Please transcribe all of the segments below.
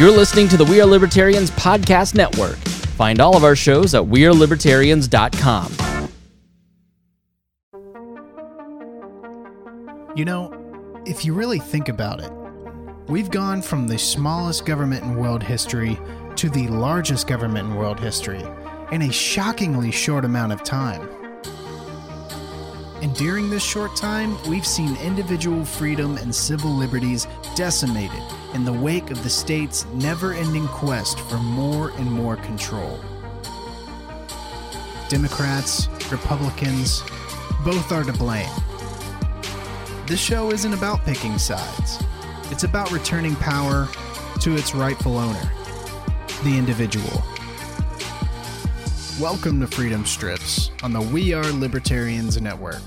You're listening to the We Are Libertarians Podcast Network. Find all of our shows at WeareLibertarians.com. You know, if you really think about it, we've gone from the smallest government in world history to the largest government in world history in a shockingly short amount of time. And during this short time, we've seen individual freedom and civil liberties decimated in the wake of the state's never ending quest for more and more control. Democrats, Republicans, both are to blame. This show isn't about picking sides, it's about returning power to its rightful owner, the individual. Welcome to Freedom Strips on the We Are Libertarians Network.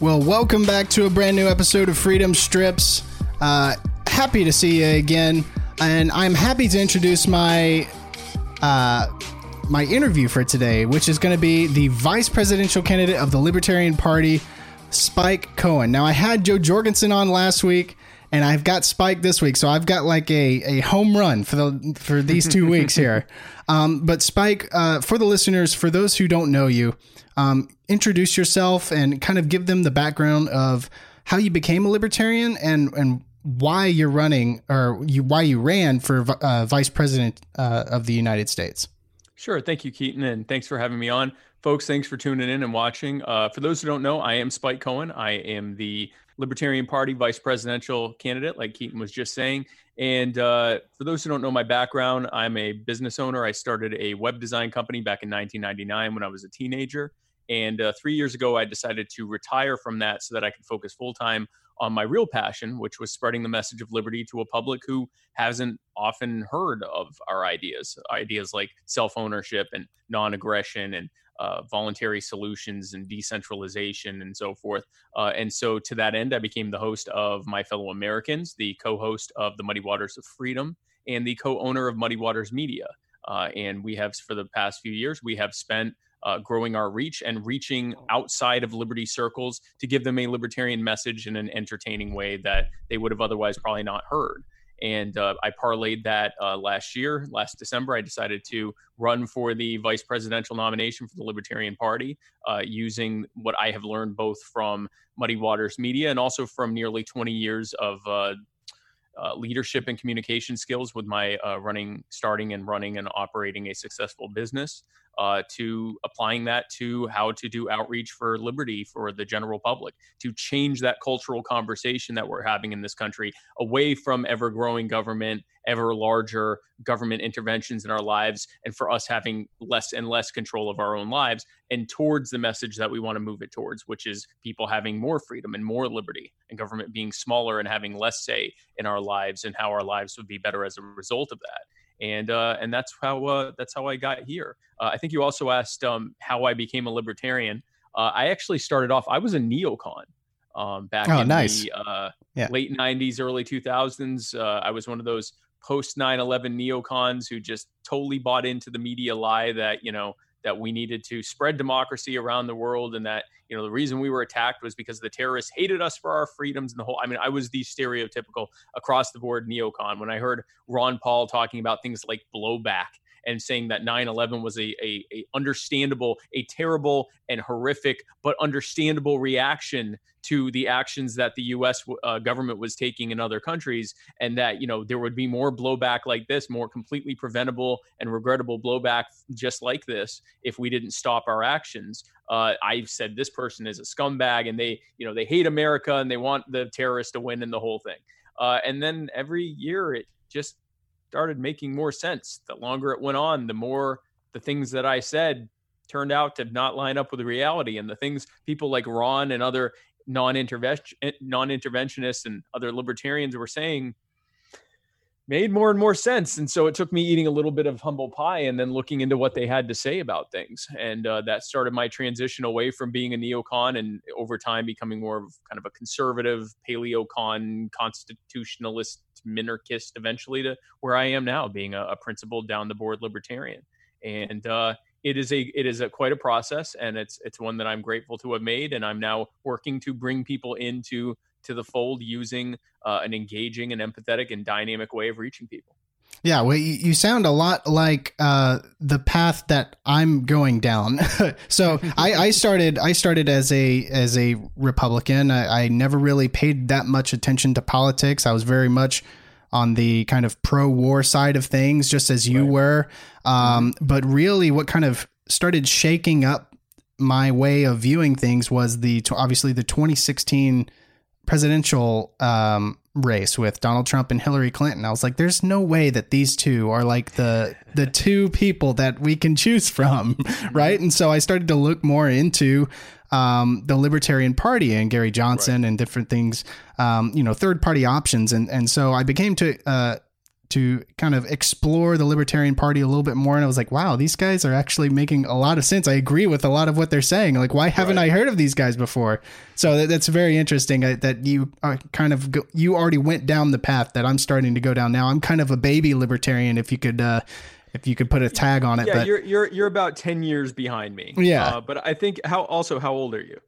Well, welcome back to a brand new episode of Freedom Strips. Uh, happy to see you again, and I'm happy to introduce my uh, my interview for today, which is going to be the vice presidential candidate of the Libertarian Party, Spike Cohen. Now, I had Jo Jorgensen on last week and I've got Spike this week, so I've got like a, a home run for the for these two weeks here. Um, but Spike, uh, for the listeners, for those who don't know you, um, introduce yourself and kind of give them the background of how you became a libertarian and and why you're running or you why you ran for uh, vice president uh, of the United States. Sure, thank you, Keaton, and thanks for having me on. Folks, thanks for tuning in and watching. Uh, for those who don't know, I am Spike Cohen. I am the Libertarian Party vice presidential candidate, like Keaton was just saying. And uh, for those who don't know my background, I'm a business owner. I started a web design company back in 1999 when I was a teenager. And uh, three years ago, I decided to retire from that so that I could focus full time on my real passion, which was spreading the message of liberty to a public who hasn't often heard of our ideas. Ideas like self ownership and non aggression and uh, voluntary solutions and decentralization and so forth. Uh, and so, to that end, I became the host of My Fellow Americans, the co host of the Muddy Waters of Freedom, and the co owner of Muddy Waters Media. Uh, and we have, for the past few years, we have spent uh, growing our reach and reaching outside of liberty circles to give them a libertarian message in an entertaining way that they would have otherwise probably not heard. And uh, I parlayed that uh, last year, last December. I decided to run for the vice presidential nomination for the Libertarian Party uh, using what I have learned both from Muddy Waters Media and also from nearly 20 years of uh, uh, leadership and communication skills with my uh, running, starting and running and operating a successful business uh, to applying that to how to do outreach for liberty for the general public, to change that cultural conversation that we're having in this country away from ever growing government, ever larger government interventions in our lives, and for us having less and less control of our own lives, and towards the message that we want to move it towards, which is people having more freedom and more liberty, and government being smaller and having less say in our lives and how our lives would be better as a result of that and uh, and that's how uh, that's how I got here. Uh, I think you also asked um, how I became a libertarian. Uh, I actually started off. I was a neocon um, back oh, in nice. the uh, yeah. late '90s, early 2000s. Uh, I was one of those post 9/11 neocons who just totally bought into the media lie that you know that we needed to spread democracy around the world and that you know the reason we were attacked was because the terrorists hated us for our freedoms and the whole i mean i was the stereotypical across the board neocon. When i heard ron paul talking about things like blowback and saying that 9-11 was a, a, a, understandable a terrible and horrific but understandable reaction to the actions that the us uh, government was taking in other countries and that you know there would be more blowback like this more completely preventable and regrettable blowback just like this if we didn't stop our actions. Uh, i've said this person is a scumbag and they you know they hate america and they want the terrorists to win in the whole thing. Uh, and then every year it just started making more sense. The longer it went on, the more the things that I said turned out to not line up with reality. And the things people like Ron and other non-intervention eh, non-interventionists and other libertarians were saying made more and more sense. And so it took me eating a little bit of humble pie and then looking into what they had to say about things. And uh, that started my transition away from being a neocon and over time becoming more of kind of a conservative paleocon constitutionalist minarchist eventually to where I am now being a, a principled down the board libertarian. And uh, it is a it is a quite a process and it's it's one that I'm grateful to have made and I'm now working to bring people into to the fold using uh, an engaging and empathetic and dynamic way of reaching people. Yeah, well, you, you sound a lot like uh, the path that I'm going down. so I, I, started I started as a as a Republican. I, I, never really paid that much attention to politics. I was very much on the kind of pro war side of things, just as you right. were. Um, mm-hmm. But really, what kind of started shaking up my way of viewing things was the obviously the 2016 presidential um, race with Donald Trump and Hillary Clinton. I was like, there's no way that these two are like the the two people that we can choose from, right? And so I started to look more into um, the Libertarian Party and Gary Johnson right. and different things, um, you know, third party options, and and so I became to uh, to kind of explore the Libertarian Party a little bit more. And I was like, wow, these guys are actually making a lot of sense. I agree with a lot of what they're saying. Like, why haven't right. I heard of these guys before? So that, that's very interesting uh, that you are kind of, go, you already went down the path that I'm starting to go down now. I'm kind of a baby libertarian, if you could, uh, if you could put a tag on it. Yeah, but, you're you're you're about ten years behind me. Yeah, uh, but I think how also how old are you?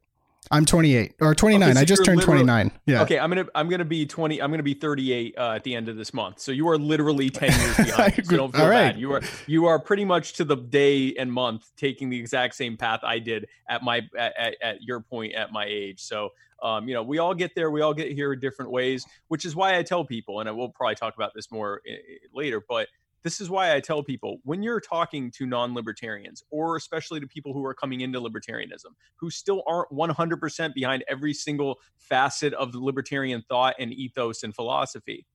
I'm 28 or 29. Okay, so I just turned 29. Yeah. Okay, I'm gonna I'm gonna be 20. I'm gonna be 38 uh, at the end of this month. So you are literally 10 years behind. so don't feel All right. bad. You are you are pretty much to the day and month taking the exact same path I did at my at, at your point at my age. So um, you know, we all get there. We all get here different ways, which is why I tell people, and I will probably talk about this more eh, eh, later, but this is why I tell people when you're talking to non libertarians, or especially to people who are coming into libertarianism, who still aren't 100% behind every single facet of the libertarian thought and ethos and philosophy,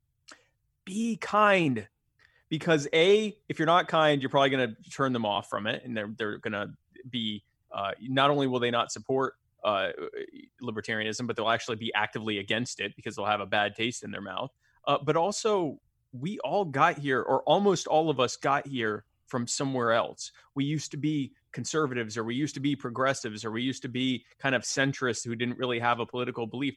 be kind. Because A, if you're not kind, you're probably going to turn them off from it. And they're, they're going to be, uh, not only will they not support uh, libertarianism, but they'll actually be actively against it because they'll have a bad taste in their mouth. Uh, but also, we all got here, or almost all of us got here from somewhere else. We used to be conservatives, or we used to be progressives, or we used to be kind of centrists who didn't really have a political belief.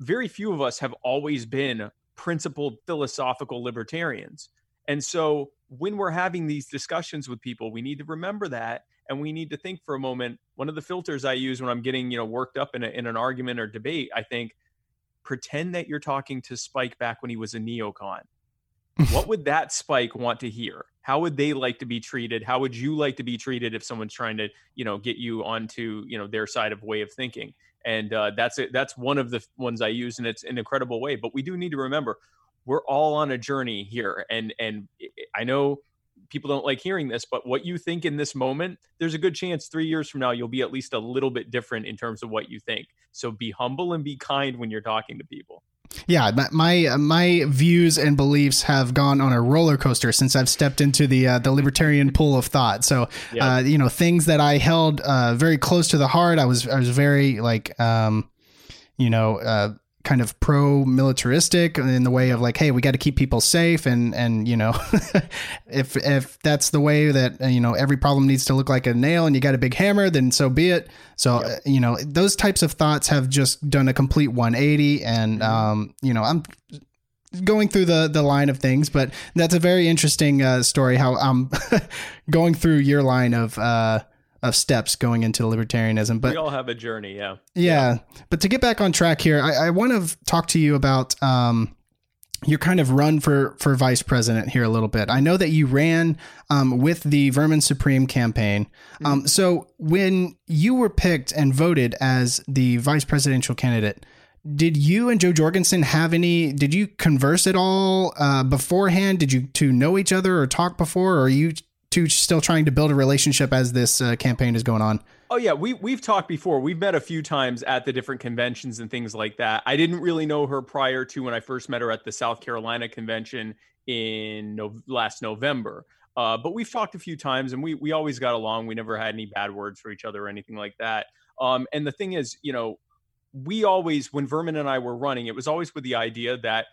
Very few of us have always been principled philosophical libertarians. And so when we're having these discussions with people, we need to remember that and we need to think for a moment. One of the filters I use when I'm getting, you know, worked up in, a, in an argument or debate, I think pretend that you're talking to Spike back when he was a neocon what would that spike want to hear? How would they like to be treated? How would you like to be treated if someone's trying to, you know, get you onto, you know, their side of way of thinking? And uh, that's it. That's one of the ones I use, and it's an incredible way. But we do need to remember, we're all on a journey here, and and I know people don't like hearing this, but what you think in this moment, there's a good chance three years from now you'll be at least a little bit different in terms of what you think. So be humble and be kind when you're talking to people. Yeah, my my views and beliefs have gone on a roller coaster since I've stepped into the uh, the libertarian pool of thought. So, yeah. uh, you know, things that I held uh, very close to the heart, I was I was very like, um, you know, uh, kind of pro militaristic in the way of like, hey, we got to keep people safe, and and you know, if if that's the way that uh, you know every problem needs to look like a nail, and you got a big hammer, then so be it. So yep. Uh, you know, those types of thoughts have just done a complete 180, and mm-hmm. um, you know, I'm going through the the line of things but that's a very interesting uh, story how i'm going through your line of uh of steps going into libertarianism. But we all have a journey, yeah. Yeah, yeah. but to get back on track here, I, I want to talk to you about um, your kind of run for for vice president here a little bit. I know that you ran um, with the Vermin Supreme campaign. Mm-hmm. Um, so when you were picked and voted as the vice presidential candidate. Did you and Jo Jorgensen have any? Did you converse at all uh, beforehand? Did you two know each other or talk before? Or you to still trying to build a relationship as this uh, campaign is going on? Oh yeah, we we've talked before. We've met a few times at the different conventions and things like that. I didn't really know her prior to when I first met her at the South Carolina convention in no, last November. Uh, but we've talked a few times, and we we always got along. We never had any bad words for each other or anything like that. Um, and the thing is, you know, we always when Vermin and I were running, it was always with the idea that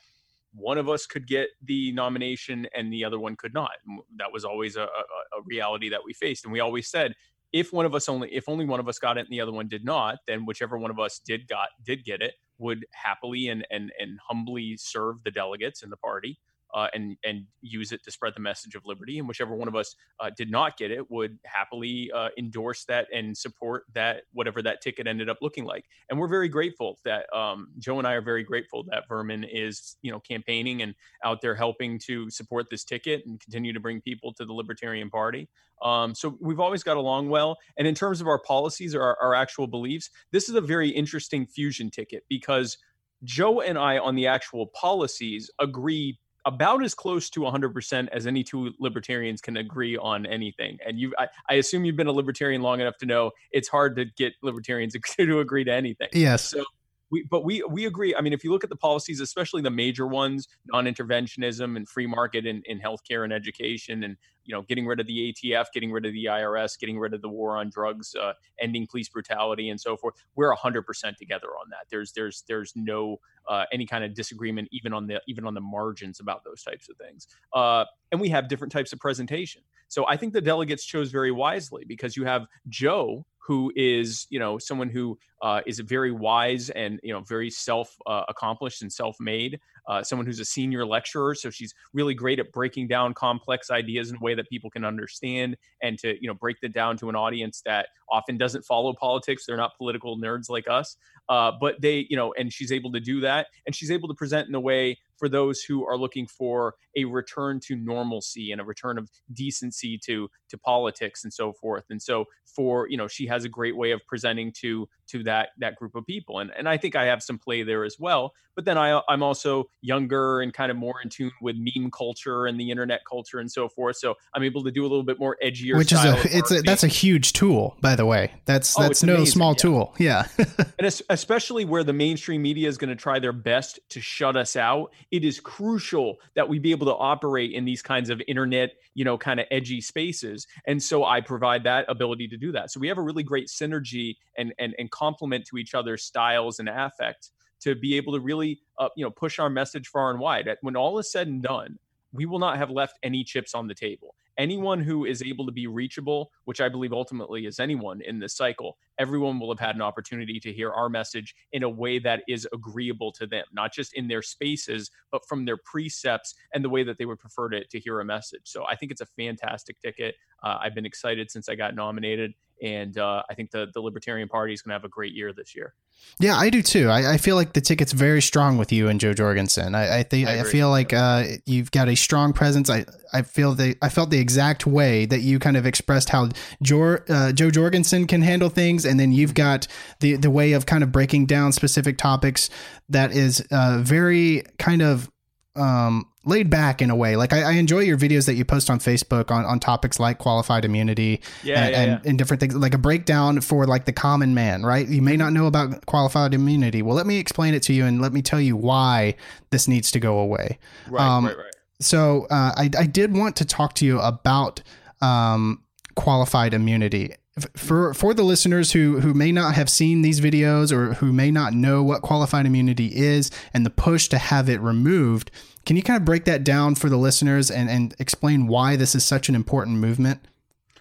one of us could get the nomination and the other one could not. That was always a, a, a, reality that we faced. And we always said, if one of us only, if only one of us got it and the other one did not, then whichever one of us did got did get it would happily and and and humbly serve the delegates in the party uh, and and use it to spread the message of liberty. And whichever one of us uh, did not get it would happily uh, endorse that and support that whatever that ticket ended up looking like. And we're very grateful that um, Jo and I are very grateful that Vermin is you know campaigning and out there helping to support this ticket and continue to bring people to the Libertarian Party. Um, so we've always got along well. And in terms of our policies or our, our actual beliefs, this is a very interesting fusion ticket because. Jo and I on the actual policies agree about as close to 100% as any two libertarians can agree on anything. And you, I, I, assume you've been a libertarian long enough to know it's hard to get libertarians to agree to anything. Yes. So we, but we we agree. I mean, if you look at the policies, especially the major ones, non-interventionism and free market in, in healthcare and education, and you know, getting rid of the ATF, getting rid of the IRS, getting rid of the war on drugs, uh, ending police brutality, and so forth, we're hundred percent together on that. There's there's there's no uh, any kind of disagreement, even on the even on the margins about those types of things. Uh, and we have different types of presentation. So I think the delegates chose very wisely because you have Jo who is you know someone who uh, is very wise and you know very self uh, accomplished and self made uh, someone who's a senior lecturer so she's really great at breaking down complex ideas in a way that people can understand and to you know break that down to an audience that often doesn't follow politics they're not political nerds like us uh, but they you know and she's able to do that and she's able to present in a way for those who are looking for a return to normalcy and a return of decency to to politics and so forth. And so for you know, she has a great way of presenting to to that that group of people. And and I think I have some play there as well. But then I I'm also younger and kind of more in tune with meme culture and the internet culture and so forth. So I'm able to do a little bit more edgier. Which is a it's a, that's a huge tool, by the way. That's oh, that's no amazing. small yeah. tool. Yeah. and especially where the mainstream media is going to try their best to shut us out, it is crucial that we be able to operate in these kinds of internet, you know, kind of edgy spaces. And so I provide that ability to do that. So we have a really great synergy and and and complement to each other's styles and affect to be able to really uh, you know push our message far and wide. When all is said and done, we will not have left any chips on the table anyone who is able to be reachable, which I believe ultimately is anyone in this cycle, everyone will have had an opportunity to hear our message in a way that is agreeable to them, not just in their spaces, but from their precepts and the way that they would prefer to, to hear a message. So I think it's a fantastic ticket. Uh, I've been excited since I got nominated and uh, I think the the Libertarian Party is going to have a great year this year. Yeah, I do too. I, I, feel like the ticket's very strong with you and Jo Jorgensen. I, I think I, I, feel like uh, you've got a strong presence. I, I feel the I felt the exact way that you kind of expressed how jo, uh, Jo Jorgensen can handle things, and then you've got the the way of kind of breaking down specific topics that is uh, very kind of um, laid back in a way. Like I, I, enjoy your videos that you post on Facebook on, on topics like qualified immunity yeah, and, yeah, and, yeah. and, different things, like a breakdown for like the common man, right? You may not know about qualified immunity. Well, let me explain it to you and let me tell you why this needs to go away. Right, um, right, right. So uh, I, I did want to talk to you about um, qualified immunity for for the listeners who who may not have seen these videos or who may not know what qualified immunity is and the push to have it removed can you kind of break that down for the listeners and, and explain why this is such an important movement?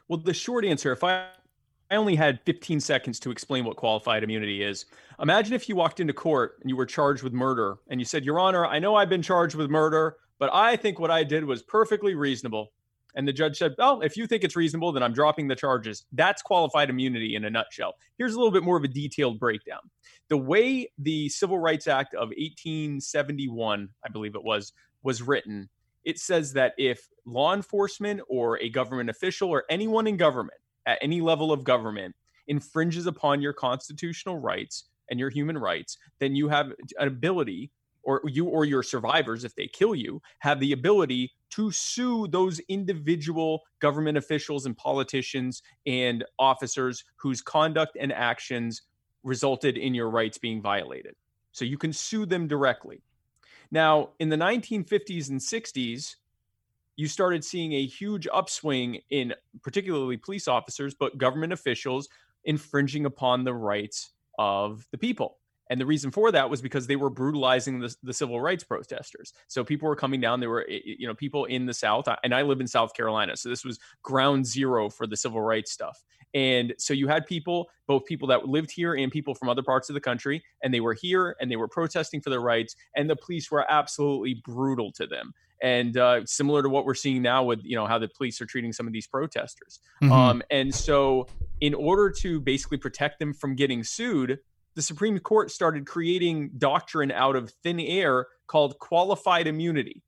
Well, the short answer, if I I only had 15 seconds to explain what qualified immunity is. Imagine if you walked into court and you were charged with murder and you said, Your Honor, I know I've been charged with murder, but I think what I did was perfectly reasonable. And the judge said, Well, if you think it's reasonable, then I'm dropping the charges. That's qualified immunity in a nutshell. Here's a little bit more of a detailed breakdown. The way the Civil Rights Act of 1871, I believe it was, was written, it says that if law enforcement or a government official or anyone in government at any level of government infringes upon your constitutional rights and your human rights, then you have an ability or you or your survivors, if they kill you, have the ability to sue those individual government officials and politicians and officers whose conduct and actions resulted in your rights being violated. So you can sue them directly. Now, in the 1950s and 60s, you started seeing a huge upswing in particularly police officers, but government officials infringing upon the rights of the people And the reason for that was because they were brutalizing the, the civil rights protesters. So people were coming down. There were, you know, people in the South, and I live in South Carolina. So this was ground zero for the civil rights stuff. And so you had people, both people that lived here and people from other parts of the country, and they were here and they were protesting for their rights. And the police were absolutely brutal to them. And uh, similar to what we're seeing now with, you know, how the police are treating some of these protesters. Mm-hmm. Um, and so, in order to basically protect them from getting sued, the Supreme Court started creating doctrine out of thin air called qualified immunity.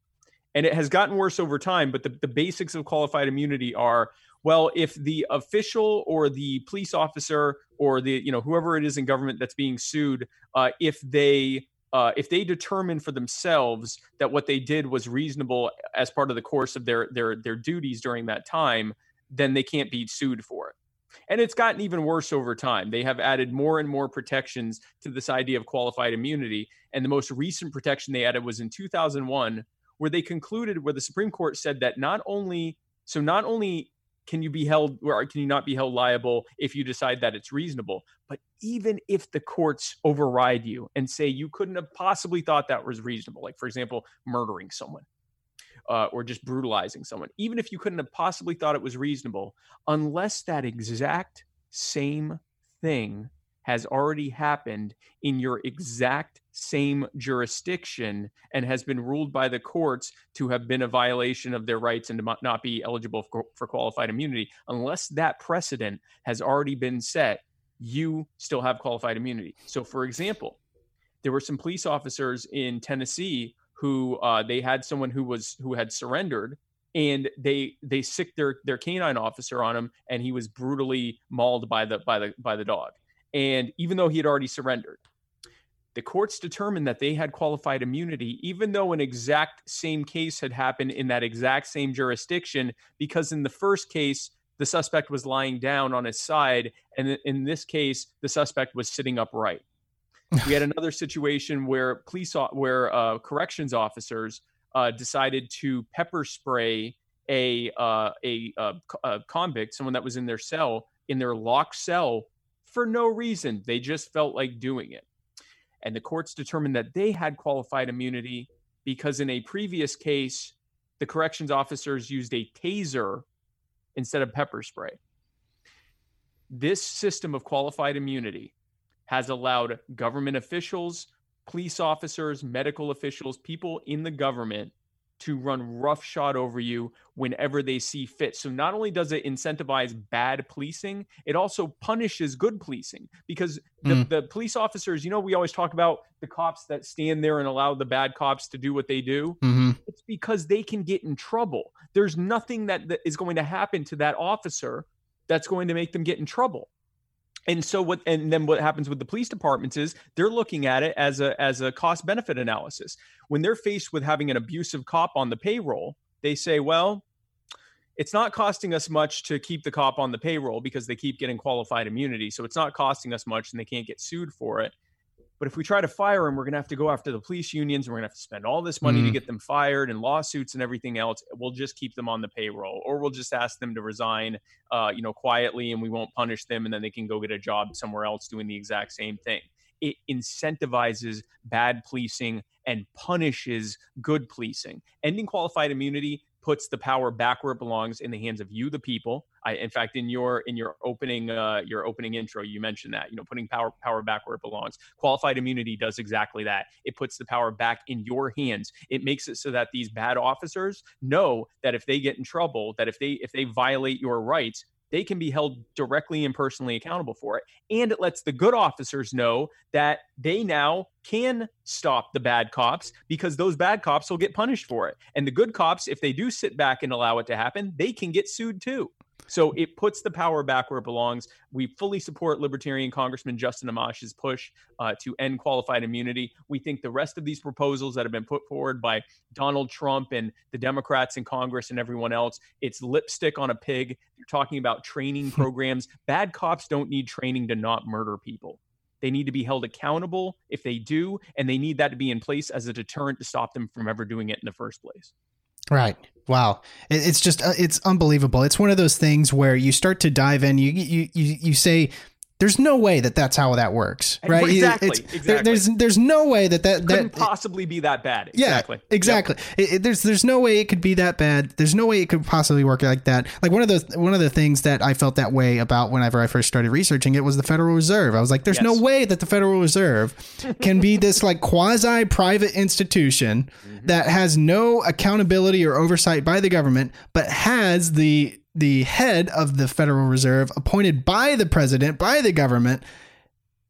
And it has gotten worse over time, but the, the basics of qualified immunity are well, if the official or the police officer or the, you know, whoever it is in government that's being sued, uh, if they uh, if they determine for themselves that what they did was reasonable as part of the course of their their their duties during that time, then they can't be sued for it. And it's gotten even worse over time. They have added more and more protections to this idea of qualified immunity. And the most recent protection they added was in 2001, where they concluded, where the Supreme Court said that not only, so not only can you be held or can you not be held liable if you decide that it's reasonable but even if the courts override you and say you couldn't have possibly thought that was reasonable like for example murdering someone uh, or just brutalizing someone, even if you couldn't have possibly thought it was reasonable, unless that exact same thing has already happened in your exact same jurisdiction and has been ruled by the courts to have been a violation of their rights and to not be eligible for, for qualified immunity, unless that precedent has already been set, you still have qualified immunity. So, for example, there were some police officers in Tennessee who uh, they had someone who was who had surrendered and they they sicked their their canine officer on him and he was brutally mauled by the by the by the dog. And even though he had already surrendered the courts determined that they had qualified immunity even though an exact same case had happened in that exact same jurisdiction because in the first case the suspect was lying down on his side and in this case the suspect was sitting upright we had another situation where police, where uh, corrections officers uh, decided to pepper spray a, uh, a, a, uh, a convict, someone that was in their cell, in their locked cell for no reason. They just felt like doing it. And the courts determined that they had qualified immunity because in a previous case, the corrections officers used a taser instead of pepper spray. This system of qualified immunity has allowed government officials, police officers, medical officials, people in the government to run roughshod over you whenever they see fit. So not only does it incentivize bad policing, it also punishes good policing because the, mm. the, police officers, you know, we always talk about the cops that stand there and allow the bad cops to do what they do. Mm-hmm. It's because they can get in trouble. There's nothing that, that is going to happen to that officer that's going to make them get in trouble and so what and then what happens with the police departments is they're looking at it as a as a cost benefit analysis. When they're faced with having an abusive cop on the payroll they say well it's not costing us much to keep the cop on the payroll because they keep getting qualified immunity. So it's not costing us much and they can't get sued for it but if we try to fire them, we're going to have to go after the police unions and we're going to have to spend all this money mm. to get them fired and lawsuits and everything else. We'll just keep them on the payroll or we'll just ask them to resign, uh, you know, quietly and we won't punish them and then they can go get a job somewhere else doing the exact same thing. It incentivizes bad policing and punishes good policing. Ending qualified immunity puts the power back where it belongs in the hands of you, the people. I, in fact, in your in your opening uh, your opening intro, you mentioned that you know putting power power back where it belongs. Qualified immunity does exactly that. It puts the power back in your hands. It makes it so that these bad officers know that if they get in trouble, that if they if they violate your rights, they can be held directly and personally accountable for it. And it lets the good officers know that they now can stop the bad cops because those bad cops will get punished for it. And the good cops, if they do sit back and allow it to happen, they can get sued too. So it puts the power back where it belongs. We fully support Libertarian Congressman Justin Amash's push uh, to end qualified immunity. We think the rest of these proposals that have been put forward by Donald Trump and the Democrats in Congress and everyone else, it's lipstick on a pig. You're talking about training programs. Bad cops don't need training to not murder people. They need to be held accountable if they do, and they need that to be in place as a deterrent to stop them from ever doing it in the first place. Right. Wow. It's just uh, it's unbelievable. It's one of those things where you start to dive in. You you you you say there's no way that that's how that works, right? Exactly. It's, exactly. There, there's there's no way that that that couldn't possibly be that bad. Exactly. Yeah, exactly. Yep. It, it, there's there's no way it could be that bad. There's no way it could possibly work like that. Like one of the one of the things that I felt that way about whenever I first started researching it was the Federal Reserve. I was like, there's yes. no way that the Federal Reserve can be this like quasi private institution mm-hmm. that has no accountability or oversight by the government, but has the the head of the Federal Reserve appointed by the president, by the government,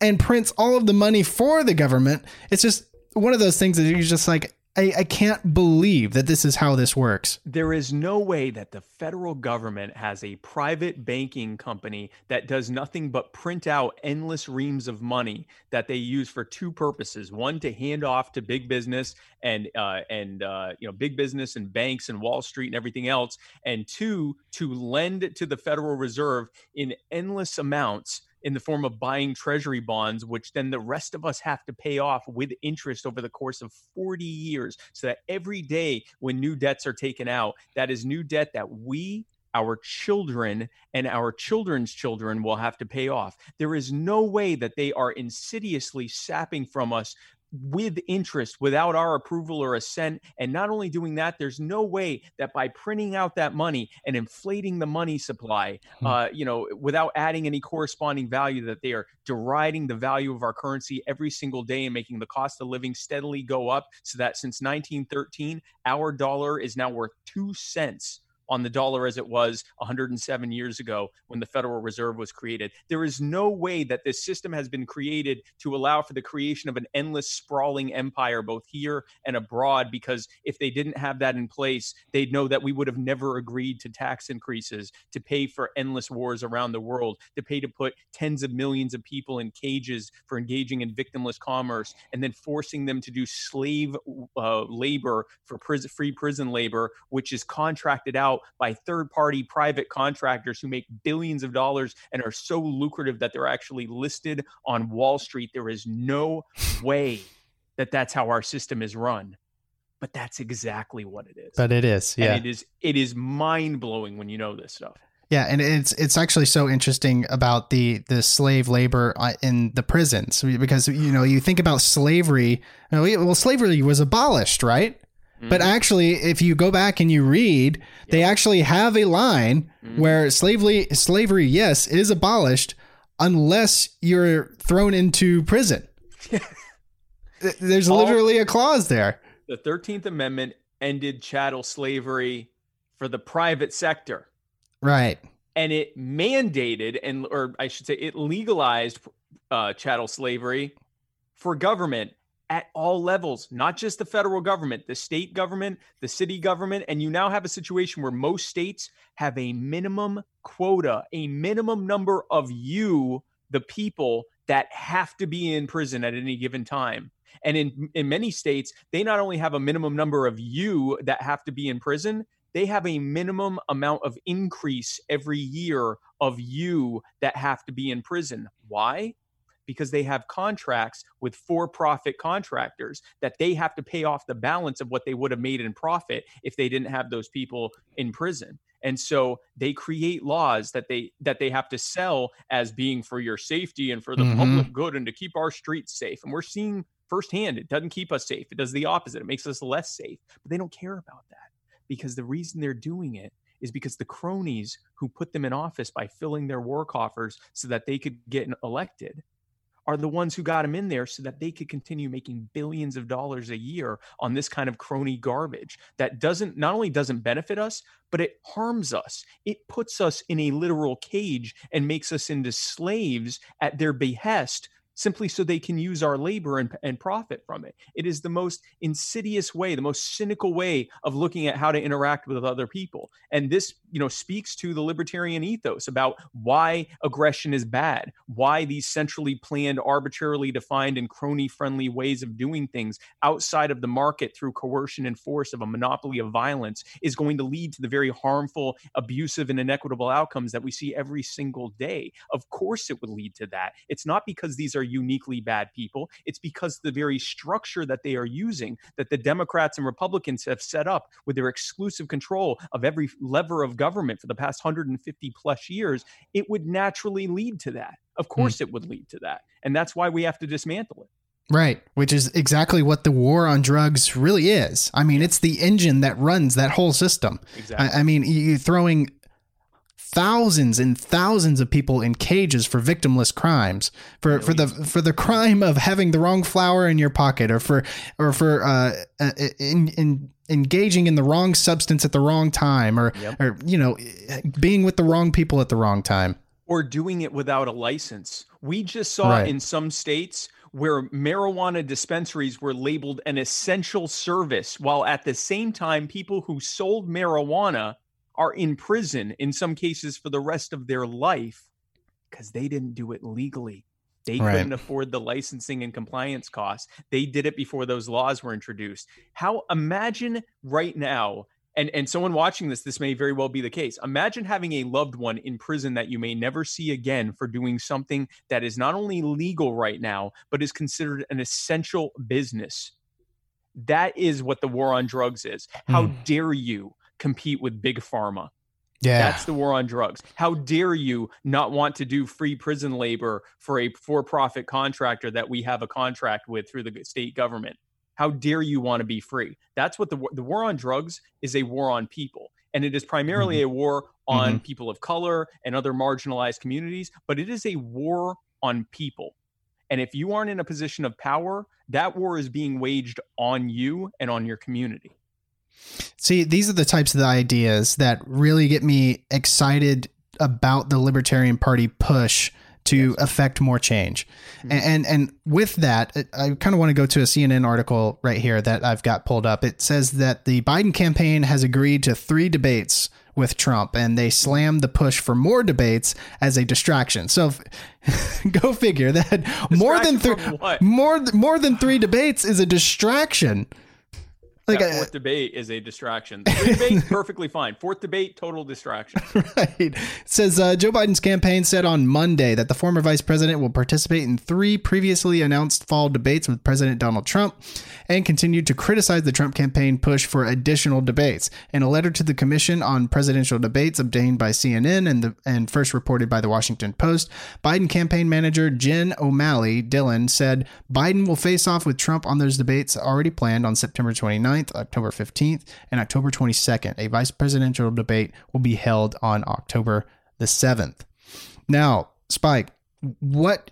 and prints all of the money for the government. It's just one of those things that you're just like, I, I can't believe that this is how this works. There is no way that the federal government has a private banking company that does nothing but print out endless reams of money that they use for two purposes: one to hand off to big business and uh, and uh, you know big business and banks and Wall Street and everything else, and two to lend to the Federal Reserve in endless amounts in the form of buying treasury bonds, which then the rest of us have to pay off with interest over the course of 40 years. So that every day when new debts are taken out, that is new debt that we our children and our children's children will have to pay off. There is no way that they are insidiously sapping from us with interest without our approval or assent. And not only doing that, there's no way that by printing out that money and inflating the money supply, hmm. uh, you know, without adding any corresponding value, that they are deriding the value of our currency every single day and making the cost of living steadily go up. So that since 1913, our dollar is now worth two cents on the dollar as it was 107 years ago when the Federal Reserve was created. There is no way that this system has been created to allow for the creation of an endless, sprawling empire, both here and abroad, because if they didn't have that in place, they'd know that we would have never agreed to tax increases, to pay for endless wars around the world, to pay to put tens of millions of people in cages for engaging in victimless commerce, and then forcing them to do slave uh, labor for free prison labor, which is contracted out out by third party private contractors who make billions of dollars and are so lucrative that they're actually listed on Wall Street. There is no way that that's how our system is run. But that's exactly what it is. But it is, yeah. And it is it is mind blowing when you know this stuff. Yeah, and it's it's actually so interesting about the the slave labor uh, in the prisons because you know you think about slavery. Well, slavery was abolished, right? Mm-hmm. But actually, if you go back and you read, they actually have a line mm-hmm. where slavery, slavery, yes, is abolished unless you're thrown into prison. There's All, literally a clause there. The 13th Amendment ended chattel slavery for the private sector. Right. And it mandated, and or I should say, it legalized uh, chattel slavery for government at all levels, not just the federal government, the state government, the city government. And you now have a situation where most states have a minimum quota, a minimum number of you, the people, that have to be in prison at any given time. And in, in many states, they not only have a minimum number of you that have to be in prison, they have a minimum amount of increase every year of you that have to be in prison. Why? Because they have contracts with for profit contractors that they have to pay off the balance of what they would have made in profit if they didn't have those people in prison. And so they create laws that they that they have to sell as being for your safety and for the mm-hmm. public good and to keep our streets safe. And we're seeing firsthand it doesn't keep us safe it does the opposite it makes us less safe. But they don't care about that because the reason they're doing it is because the cronies who put them in office by filling their war coffers so that they could get elected are the ones who got him in there so that they could continue making billions of dollars a year on this kind of crony garbage that doesn't not only doesn't benefit us but it harms us. It puts us in a literal cage and makes us into slaves at their behest simply so they can use our labor and, and profit from it. It is the most insidious way, the most cynical way of looking at how to interact with other people. And this, you know, speaks to the libertarian ethos about why aggression is bad, why these centrally planned, arbitrarily defined, and crony friendly ways of doing things outside of the market through coercion and force of a monopoly of violence is going to lead to the very harmful, abusive, and inequitable outcomes that we see every single day. Of course, it would lead to that. It's not because these are uniquely bad people. It's because the very structure that they are using, that the Democrats and Republicans have set up with their exclusive control of every lever of government for the past 150 plus years, it would naturally lead to that. Of hmm. course, mm. it would lead to that. And that's why we have to dismantle it. Right, which is exactly what the war on drugs really is. I mean, it's the engine that runs that whole system. Exactly. I, I mean, you throwing thousands and thousands of people in cages for victimless crimes for for the for the crime of having the wrong flower in your pocket or for or for uh, uh, in, in engaging in the wrong substance at the wrong time or yep. or you know being with the wrong people at the wrong time or doing it without a license we just saw right. in some states where marijuana dispensaries were labeled an essential service while at the same time people who sold marijuana are in prison in some cases for the rest of their life because they didn't do it legally. They right. couldn't afford the licensing and compliance costs. They did it before those laws were introduced. How imagine right now, and, and someone watching this, this may very well be the case. Imagine having a loved one in prison that you may never see again for doing something that is not only legal right now, but is considered an essential business. That is what the war on drugs is. How mm. dare you compete with big pharma. Yeah. That's the war on drugs. How dare you not want to do free prison labor for a for profit contractor that we have a contract with through the state government? How dare you want to be free? That's what the the war on drugs is a war on people. And it is primarily mm-hmm. a war on mm-hmm. people of color and other marginalized communities, but it is a war on people. And if you aren't in a position of power, that war is being waged on you and on your community. See, these are the types of ideas that really get me excited about the Libertarian Party push to yes. affect more change. Mm-hmm. And, and, and with that, I kind of want to go to a CNN article right here that I've got pulled up. It says that the Biden campaign has agreed to three debates with Trump and they slammed the push for more debates as a distraction. So go figure that more than three more more than 3 debates is a distraction like that fourth debate is a distraction. Debate perfectly fine. Fourth debate, total distraction. right. It says uh, Joe Biden's campaign said on Monday that the former vice president will participate in three previously announced fall debates with President Donald Trump, and continued to criticize the Trump campaign push for additional debates. In a letter to the Commission on Presidential Debates obtained by CNN and the and first reported by the Washington Post, Biden campaign manager Jen O'Malley Dillon said Biden will face off with Trump on those debates already planned on September 29. 29th, October 15th, and October 22nd. A vice presidential debate will be held on October the 7th. Now, Spike, what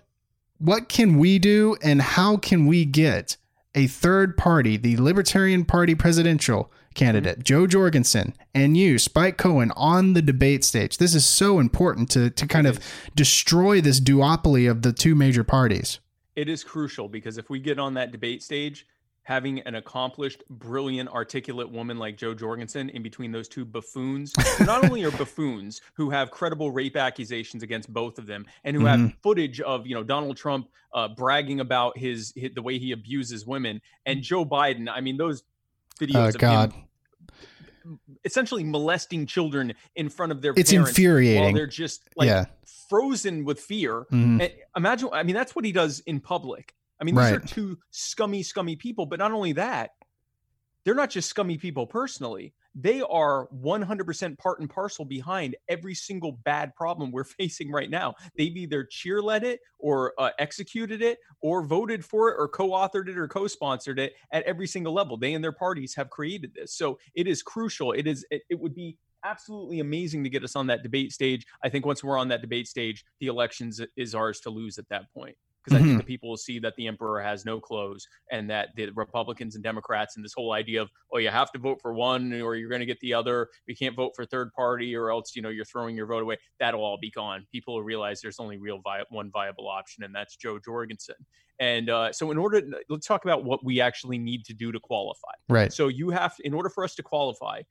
what can we do and how can we get a third party, the Libertarian Party presidential candidate, mm-hmm. Jorgensen, and you, Spike Cohen, on the debate stage? This is so important to, to kind of destroy this duopoly of the two major parties. It is crucial because if we get on that debate stage, having an accomplished, brilliant, articulate woman like Jo Jorgensen in between those two buffoons, not only are buffoons who have credible rape accusations against both of them, and who mm-hmm. have footage of you know Donald Trump uh, bragging about his, his, the way he abuses women, and Joe Biden. I mean, those videos oh, of God. him essentially molesting children in front of their it's infuriating while they're just like yeah. frozen with fear. Mm-hmm. Imagine, I mean, that's what he does in public. I mean, these right. are two scummy, scummy people. But not only that, they're not just scummy people personally. They are 100% part and parcel behind every single bad problem we're facing right now. They've either cheerled it or uh, executed it or voted for it or co authored it or co sponsored it at every single level. They and their parties have created this. So it is crucial. It is, it, it would be absolutely amazing to get us on that debate stage. I think once we're on that debate stage, the elections is ours to lose at that point because mm-hmm. I think the people will see that the emperor has no clothes and that the Republicans and Democrats and this whole idea of oh you have to vote for one or you're going to get the other. You can't vote for third party or else you know you're throwing your vote away. That'll all be gone. People will realize there's only real vi- one viable option and that's Jo Jorgensen. And uh, so in order to, let's talk about what we actually need to do to qualify. Right. So you have in order for us to qualify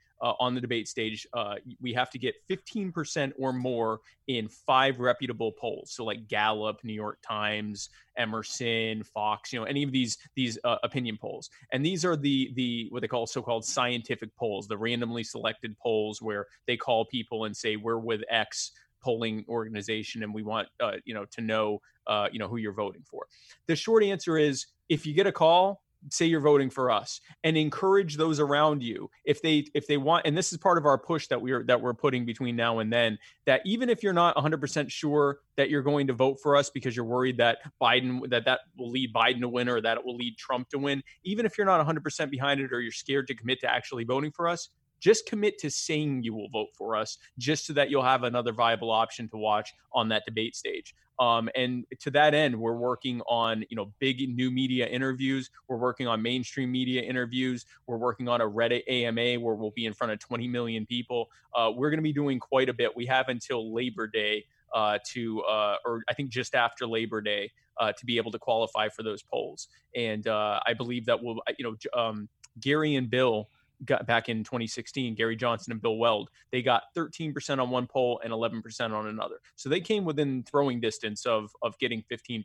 on the debate stage, uh, we have to get 15% or more in five reputable polls. So like Gallup, New York Times, Emerson, Fox, you know, any of these these uh, opinion polls. And these are the the what they call so-called scientific polls, the randomly selected polls where they call people and say we're with X polling organization and we want uh, you know to know uh, you know who you're voting for. The short answer is if you get a call say you're voting for us and encourage those around you if they if they want and this is part of our push that we're that we're putting between now and then that even if you're not 100% sure that you're going to vote for us because you're worried that Biden that that will lead Biden to win or that it will lead Trump to win even if you're not 100% behind it or you're scared to commit to actually voting for us just commit to saying you will vote for us just so that you'll have another viable option to watch on that debate stage um, and to that end, we're working on you know big new media interviews. We're working on mainstream media interviews. We're working on a Reddit AMA where we'll be in front of 20 million people. Uh, we're going to be doing quite a bit. We have until Labor Day uh, to, uh, or I think just after Labor Day, uh, to be able to qualify for those polls. And uh, I believe that will, you know, um, Gary and Bill got back in 2016, Gary Johnson and Bill Weld, they got 13% on one poll and 11% on another. So they came within throwing distance of of getting 15%.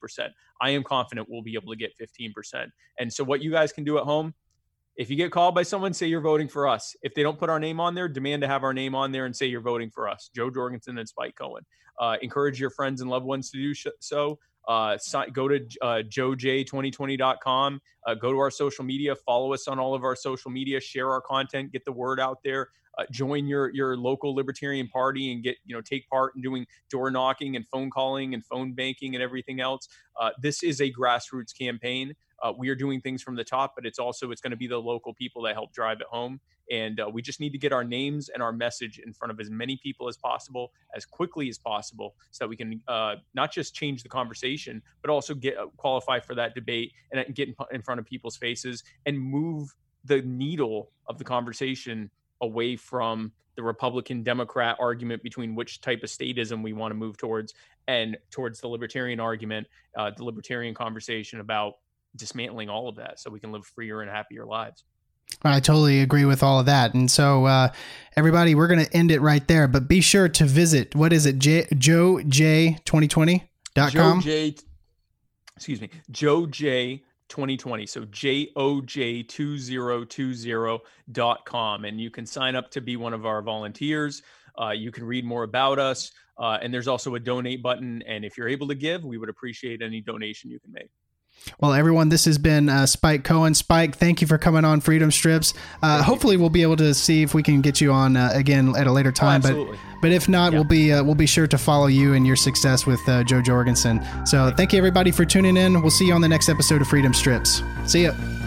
I am confident we'll be able to get 15%. And so what you guys can do at home, if you get called by someone, say you're voting for us. If they don't put our name on there, demand to have our name on there and say you're voting for us. Jo Jorgensen and Spike Cohen. Uh, encourage your friends and loved ones to do so. Uh, go to uh, joej2020.com. Uh, go to our social media. Follow us on all of our social media. Share our content. Get the word out there. Uh, join your your local Libertarian Party and get you know take part in doing door knocking and phone calling and phone banking and everything else. Uh, this is a grassroots campaign. Uh, we are doing things from the top, but it's also it's going to be the local people that help drive it home. And uh, we just need to get our names and our message in front of as many people as possible, as quickly as possible, so that we can uh, not just change the conversation, but also get uh, qualify for that debate and get in, in front of people's faces and move the needle of the conversation away from the Republican Democrat argument between which type of statism we want to move towards and towards the libertarian argument, uh, the libertarian conversation about dismantling all of that so we can live freer and happier lives. I totally agree with all of that. And so, uh, everybody, we're going to end it right there. But be sure to visit what is it, J- JoeJ2020.com? Joe J, excuse me, Joe J. 2020. So JOJ2020.com. And you can sign up to be one of our volunteers. Uh, you can read more about us. Uh, and there's also a donate button. And if you're able to give, we would appreciate any donation you can make. Well, everyone, this has been uh, Spike Cohen. Spike, thank you for coming on Freedom Strips. Uh, hopefully, we'll be able to see if we can get you on uh, again at a later time. Oh, but but if not, yeah. we'll be uh, we'll be sure to follow you and your success with uh, Jo Jorgensen. So thank you everybody for tuning in. We'll see you on the next episode of Freedom Strips. See ya.